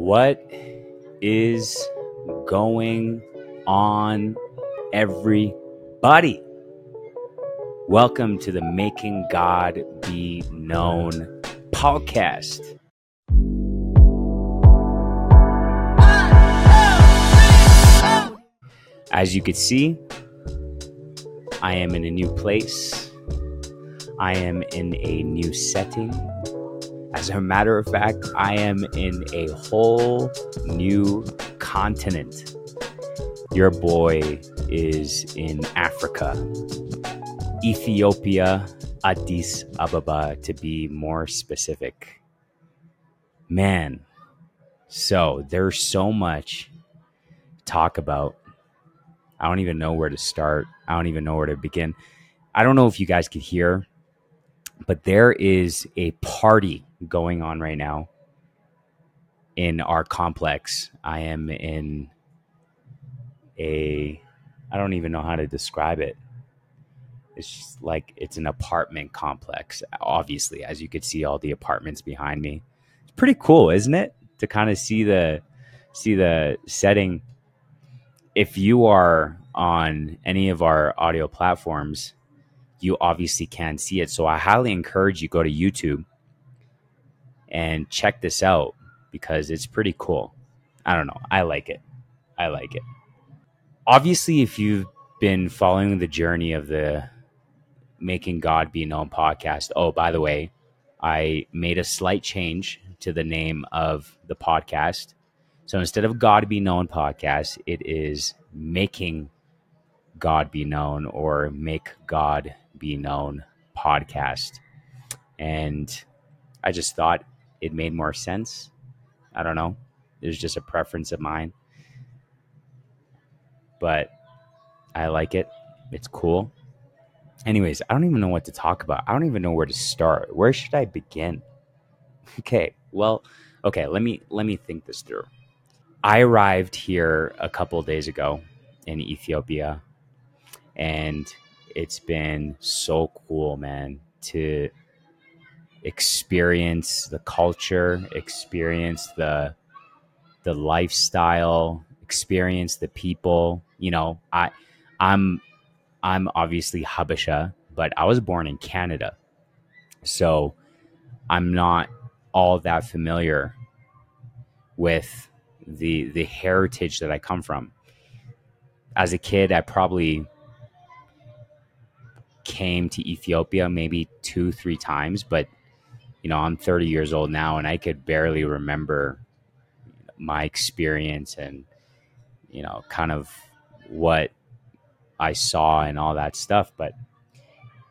What is going on, everybody? Welcome to the Making God Be Known podcast. As you can see, I am in a new place. I am in a new setting. As a matter of fact, I am in a whole new continent. Your boy is in Africa, Ethiopia, Addis Ababa, to be more specific. Man, so there's so much talk about. I don't even know where to start. I don't even know where to begin. I don't know if you guys could hear, but there is a party going on right now in our complex. I am in a, I don't even know how to describe it. It's like it's an apartment complex, obviously, as you could see all the apartments behind me. It's pretty cool, isn't it? To kind of see the see the setting. If you are on any of our audio platforms, you obviously can see it. So I highly encourage you go to YouTube and check this out because it's pretty cool. I don't know. I like it. I like it. Obviously, if you've been following the journey of the Making God Be Known podcast, oh, by the way, I made a slight change to the name of the podcast. So instead of God Be Known podcast, it is Making God Be Known or Make God Be Known podcast. And I just thought it made more sense. I don't know. It was just a preference of mine. But I like it. It's cool. Anyways, I don't even know what to talk about. I don't even know where to start. Where should I begin? Okay. Well, okay, let me let me think this through. I arrived here a couple days ago in Ethiopia and it's been so cool, man, to experience the culture, experience the the lifestyle, experience the people. You know, I I'm I'm obviously Habesha, but I was born in Canada. So I'm not all that familiar with the the heritage that I come from. As a kid, I probably came to Ethiopia maybe two, three times, but you know, I'm 30 years old now and I could barely remember my experience and, you know, kind of what I saw and all that stuff. But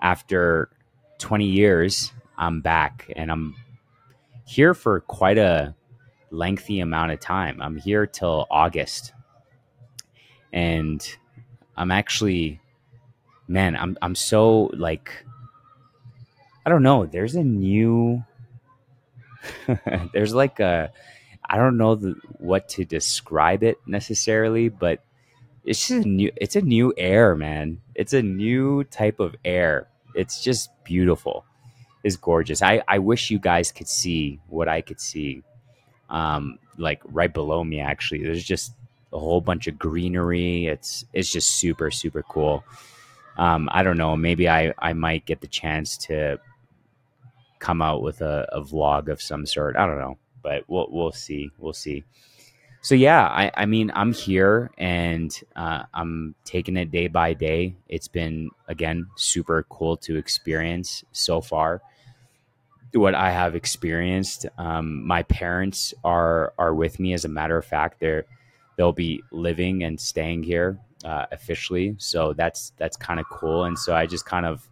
after 20 years, I'm back and I'm here for quite a lengthy amount of time. I'm here till August. And I'm actually man, I'm I'm so like I don't know. There's a new, there's like a, I don't know the, what to describe it necessarily, but it's just a new, it's a new air, man. It's a new type of air. It's just beautiful. It's gorgeous. I, I wish you guys could see what I could see. Um, like right below me, actually, there's just a whole bunch of greenery. It's, it's just super, super cool. Um, I don't know. Maybe I, I might get the chance to come out with a, a vlog of some sort. I don't know, but we'll we'll see. We'll see. So yeah, I, I mean I'm here and uh, I'm taking it day by day. It's been again super cool to experience so far. What I have experienced, um, my parents are are with me. As a matter of fact, they're they'll be living and staying here uh, officially. So that's that's kind of cool. And so I just kind of,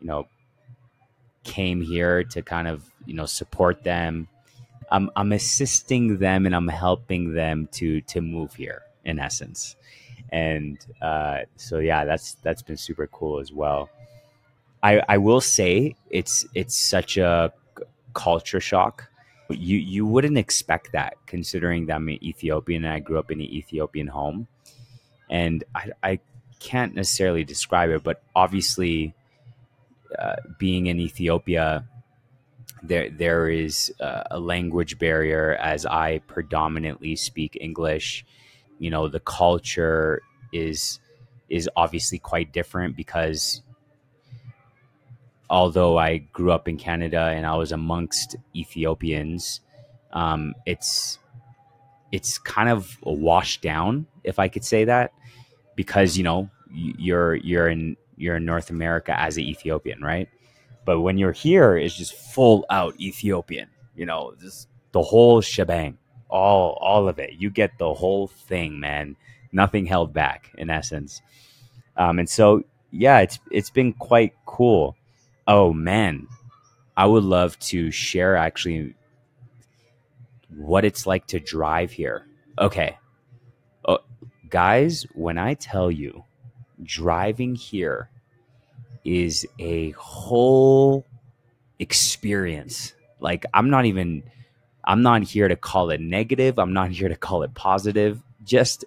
you know, came here to kind of you know support them. I'm I'm assisting them and I'm helping them to to move here in essence, and uh, so yeah, that's that's been super cool as well. I I will say it's it's such a culture shock. You you wouldn't expect that considering that I'm an Ethiopian and I grew up in an Ethiopian home, and I I can't necessarily describe it, but obviously uh, being in Ethiopia there there is uh, a language barrier as I predominantly speak English. You know, the culture is is obviously quite different because although I grew up in Canada and I was amongst Ethiopians, um, it's it's kind of washed down, if I could say that, because you know you're you're in you're in North America as an Ethiopian, right? But when you're here, it's just full out Ethiopian. You know, just the whole shebang, all all of it. You get the whole thing, man. Nothing held back, in essence. Um, and so, yeah, it's it's been quite cool. Oh man, I would love to share actually what it's like to drive here. Okay, uh, guys, when I tell you driving here is a whole experience. Like I'm not even I'm not here to call it negative, I'm not here to call it positive, just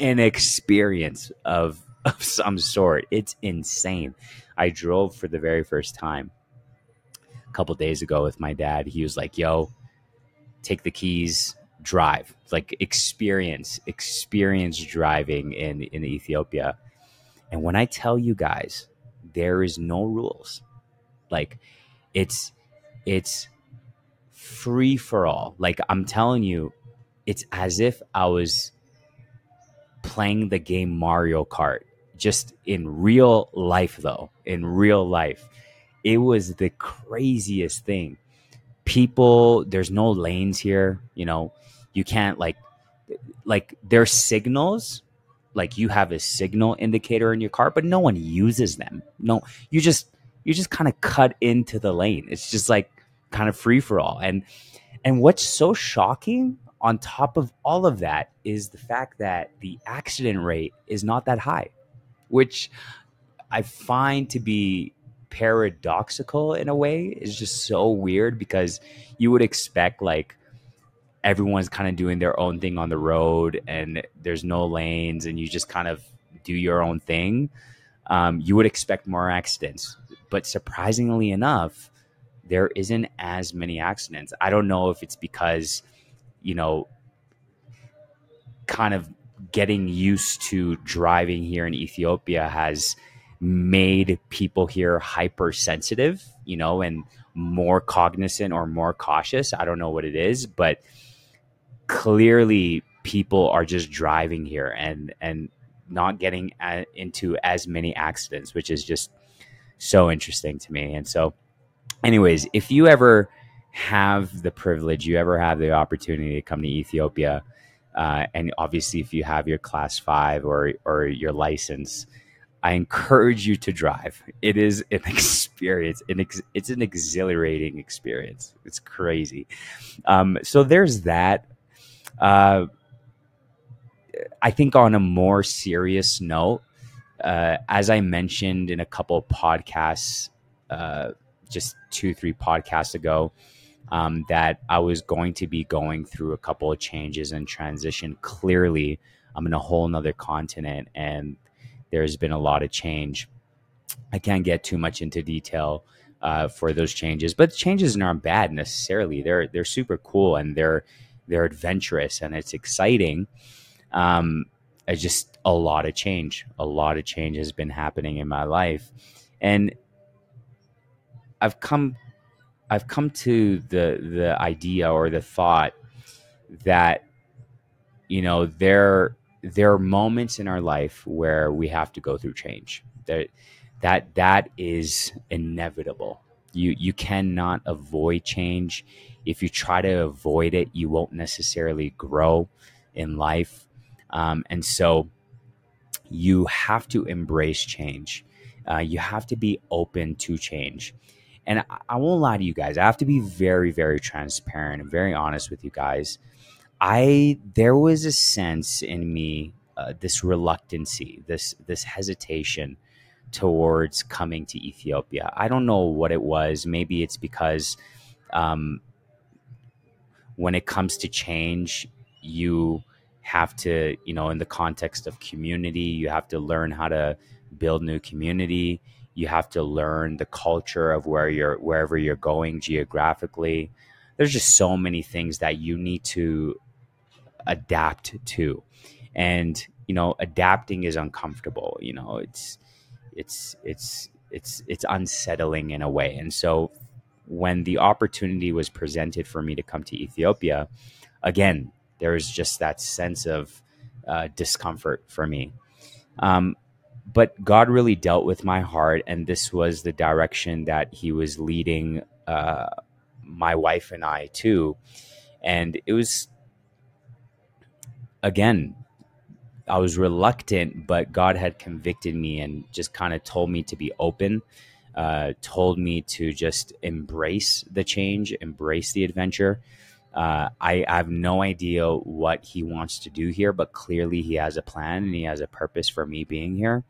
an experience of of some sort. It's insane. I drove for the very first time a couple days ago with my dad. He was like, "Yo, take the keys, drive." Like experience, experience driving in in Ethiopia. And when I tell you guys, there is no rules. Like it's it's free for all. Like I'm telling you, it's as if I was playing the game Mario Kart just in real life though. In real life. It was the craziest thing. People, there's no lanes here, you know. You can't like like there's signals like you have a signal indicator in your car, but no one uses them. No, you just you just kind of cut into the lane. It's just like kind of free for all. And and what's so shocking on top of all of that is the fact that the accident rate is not that high, which I find to be paradoxical in a way. It's just so weird because you would expect like everyone's kind of doing their own thing on the road and there's no lanes and you just kind of do your own thing, um, you would expect more accidents. But surprisingly enough, there isn't as many accidents. I don't know if it's because, you know, kind of getting used to driving here in Ethiopia has made people here hypersensitive, you know, and more cognizant or more cautious. I don't know what it is, but clearly people are just driving here and and not getting a, into as many accidents, which is just so interesting to me. And so, anyways, if you ever have the privilege, you ever have the opportunity to come to Ethiopia, uh, and obviously if you have your class five or or your license, I encourage you to drive. It is an experience. An ex- it's an exhilarating experience. It's crazy. Um, so there's that. Uh, I think on a more serious note, uh, as I mentioned in a couple of podcasts, uh, just two, three podcasts ago, um, that I was going to be going through a couple of changes and transition. Clearly, I'm in a whole nother continent and there's been a lot of change. I can't get too much into detail uh, for those changes, but changes aren't bad necessarily. They're they're super cool and they're they're adventurous and it's exciting. Um, it's just a lot of change. A lot of change has been happening in my life, and I've come, I've come to the the idea or the thought that you know there there are moments in our life where we have to go through change. That that that is inevitable. You you cannot avoid change if you try to avoid it, you won't necessarily grow in life. Um, and so you have to embrace change. Uh, you have to be open to change. And I, I won't lie to you guys. I have to be very, very transparent and very honest with you guys. I there was a sense in me, uh, this reluctancy, this this hesitation towards coming to Ethiopia. I don't know what it was. Maybe it's because um, when it comes to change, you have to, you know, in the context of community, you have to learn how to build new community. You have to learn the culture of where you're wherever you're going geographically. There's just so many things that you need to adapt to. And you know, adapting is uncomfortable, you know, it's it's it's it's it's unsettling in a way. And so when the opportunity was presented for me to come to Ethiopia, again, there was just that sense of uh, discomfort for me. Um, but God really dealt with my heart, and this was the direction that He was leading uh, my wife and I to. And it was, again, I was reluctant, but God had convicted me and just kind of told me to be open, uh, told me to just embrace the change, embrace the adventure. Uh, I, I have no idea what he wants to do here, but clearly he has a plan and he has a purpose for me being here.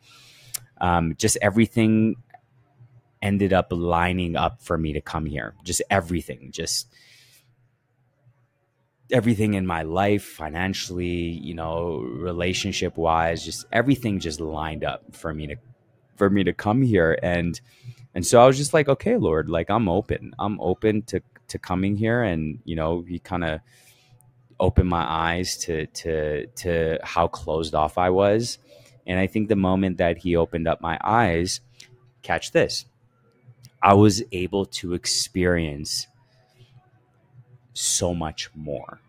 Um, just everything ended up lining up for me to come here. Just everything, just everything in my life, financially, you know, relationship wise, just everything just lined up for me to for me to come here and and so I was just like, okay, Lord, like I'm open. I'm open to to coming here and you know, he kind of opened my eyes to to to how closed off I was. And I think the moment that he opened up my eyes, catch this. I was able to experience so much more.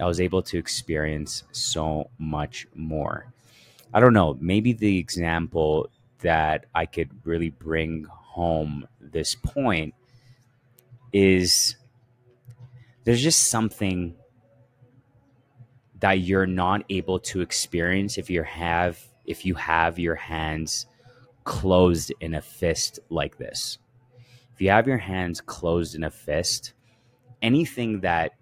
I was able to experience so much more. I don't know, maybe the example that I could really bring home this point is there's just something that you're not able to experience if you have if you have your hands closed in a fist like this. If you have your hands closed in a fist, anything that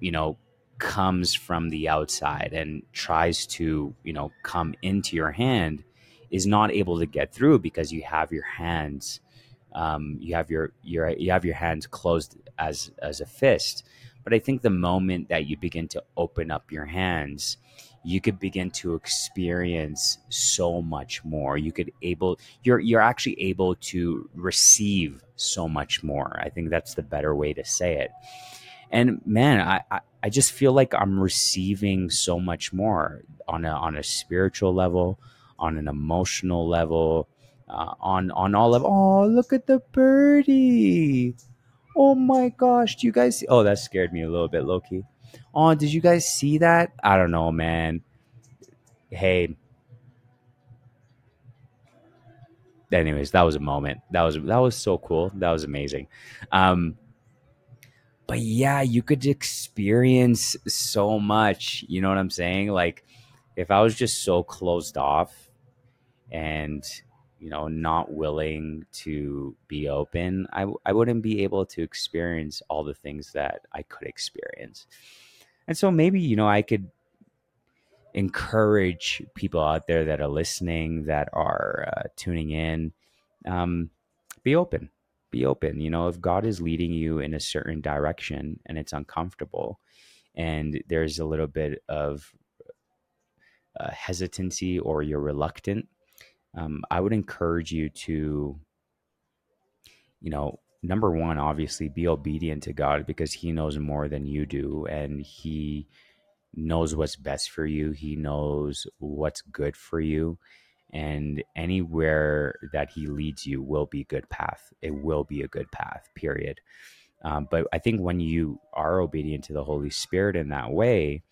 you know comes from the outside and tries to you know come into your hand is not able to get through because you have your hands um, you have your your you have your hands closed as as a fist. But i think the moment that you begin to open up your hands you could begin to experience so much more. You could able you're you're actually able to receive so much more. I think that's the better way to say it. And man I, I i just feel like i'm receiving so much more on a on a spiritual level on an emotional level uh, on on all of oh look at the birdie. Oh my gosh do you guys see? oh that scared me a little bit loki oh did you guys see that? I don't know man. Hey. Anyways that was a moment. That was that was so cool. That was amazing. Um but yeah you could experience so much. You know what i'm saying? Like if i was just so closed off and you know not willing to be open I, I wouldn't be able to experience all the things that i could experience and so maybe you know i could encourage people out there that are listening that are uh, tuning in um, be open be open. You know if god is leading you in a certain direction and it's uncomfortable and there's a little bit of uh, hesitancy or you're reluctant um, I would encourage you to, you know, number one, obviously be obedient to God because He knows more than you do, and He knows what's best for you. He knows what's good for you. And anywhere that he leads you will be good path. It will be a good path, period. Um, but I think when you are obedient to the Holy Spirit in that way,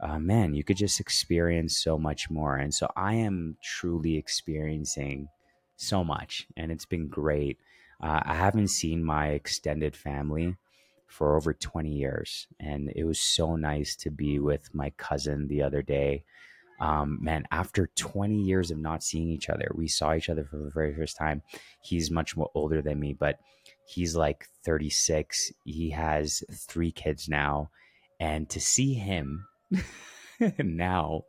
uh, man, you could just experience so much more. And so I am truly experiencing so much, and it's been great. Uh, I haven't seen my extended family for over 20 years, and it was so nice to be with my cousin the other day. Um, man, after 20 years of not seeing each other, we saw each other for the very first time. He's much more older than me, but he's like 36. He has three kids now. And to see him now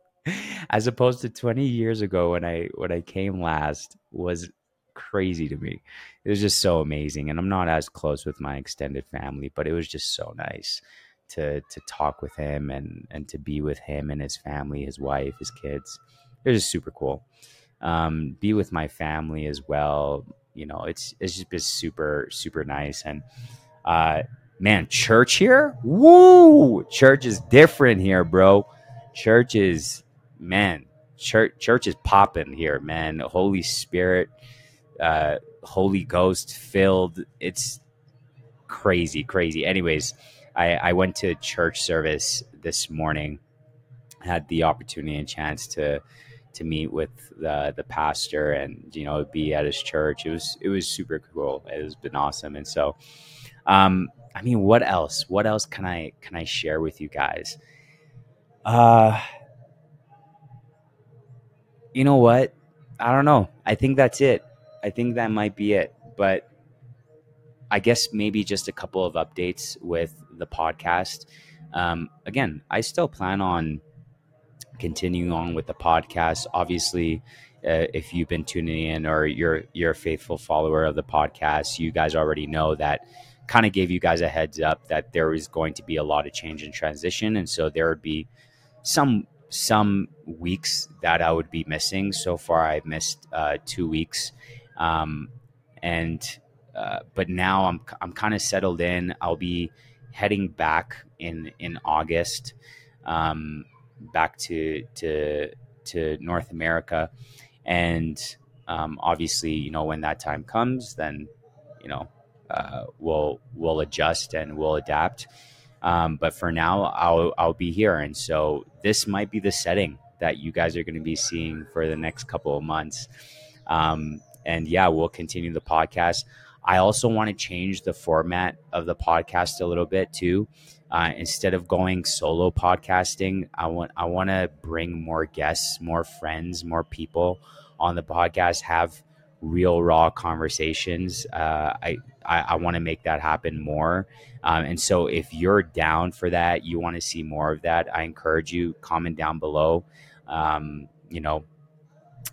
as opposed to 20 years ago when I when I came last was crazy to me. It was just so amazing and I'm not as close with my extended family, but it was just so nice to to talk with him and and to be with him and his family, his wife, his kids. It was just super cool. um, be with my family as well. You know, it's it's just been super super nice and uh, man, church here, woo! Church is different here, bro. Church is man, church church is popping here, man. Holy Spirit, uh, Holy Ghost filled. It's crazy, crazy. Anyways, I, I went to church service this morning. Had the opportunity and chance to to meet with the the pastor and you know be at his church. It was it was super cool. It has been awesome, and so um, I mean, what else? What else can I can I share with you guys? Uh, you know what? I don't know. I think that's it. I think that might be it. But I guess maybe just a couple of updates with the podcast. Um, again, I still plan on continuing on with the podcast. Obviously, uh, if you've been tuning in or you're you're a faithful follower of the podcast, you guys already know that kind of gave you guys a heads up that there was going to be a lot of change and transition, and so there would be some some weeks that I would be missing. So far, I've missed uh, two weeks, um, and uh, but now I'm I'm kind of settled in. I'll be heading back in in August, um, back to to to North America, and um, obviously, you know, when that time comes, then you know uh, we'll we'll adjust and we'll adapt. Um, but for now, I'll I'll be here, and so this might be the setting that you guys are going to be seeing for the next couple of months. Um, and yeah, we'll continue the podcast. I also want to change the format of the podcast a little bit too. Uh, instead of going solo podcasting, I want I want to bring more guests, more friends, more people on the podcast. Have real raw conversations. Uh, I I, I want to make that happen more. Um, and so if you're down for that, you want to see more of that, I encourage you comment down below. Um, you know,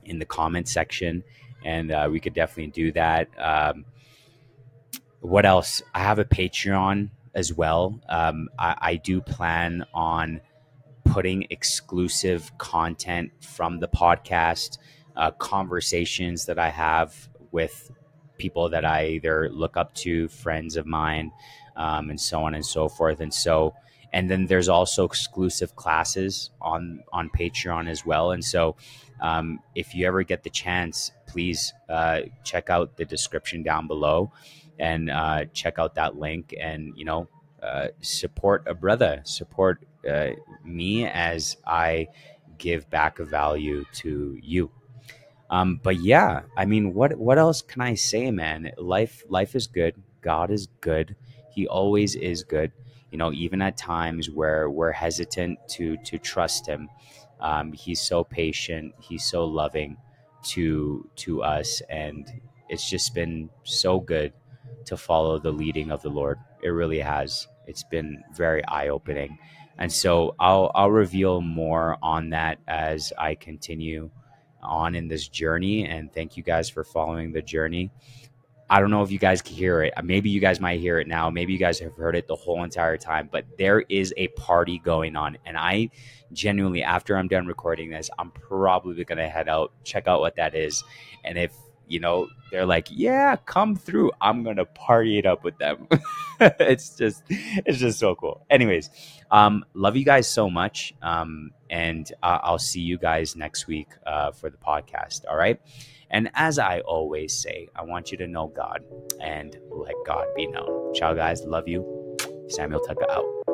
in the comment section, and uh, we could definitely do that. Um, what else? I have a Patreon as well. Um, I, I do plan on putting exclusive content from the podcast, uh, conversations that I have with people that I either look up to, friends of mine, um, and so on and so forth. And so, and then there's also exclusive classes on on Patreon as well. And so, um, if you ever get the chance, please uh, check out the description down below and uh, check out that link. And you know, uh, support a brother, support uh, me as I give back a value to you. Um, but yeah, I mean, what what else can I say, man? Life life is good. God is good. He always is good. You know, even at times where we're hesitant to to trust Him, um, He's so patient. He's so loving to to us, and it's just been so good to follow the leading of the Lord. It really has. It's been very eye opening, and so I'll I'll reveal more on that as I continue on in this journey. And thank you guys for following the journey. I don't know if you guys can hear it. Maybe you guys might hear it now. Maybe you guys have heard it the whole entire time, but there is a party going on. And I genuinely, after I'm done recording this, I'm probably going to head out, check out what that is. And if you know, they're like, yeah, come through. I'm gonna party it up with them. it's just, it's just so cool. Anyways, um, love you guys so much, um, and uh, I'll see you guys next week uh, for the podcast. All right. And as I always say, I want you to know God and let God be known. Ciao, guys. Love you. Samuel Teka out.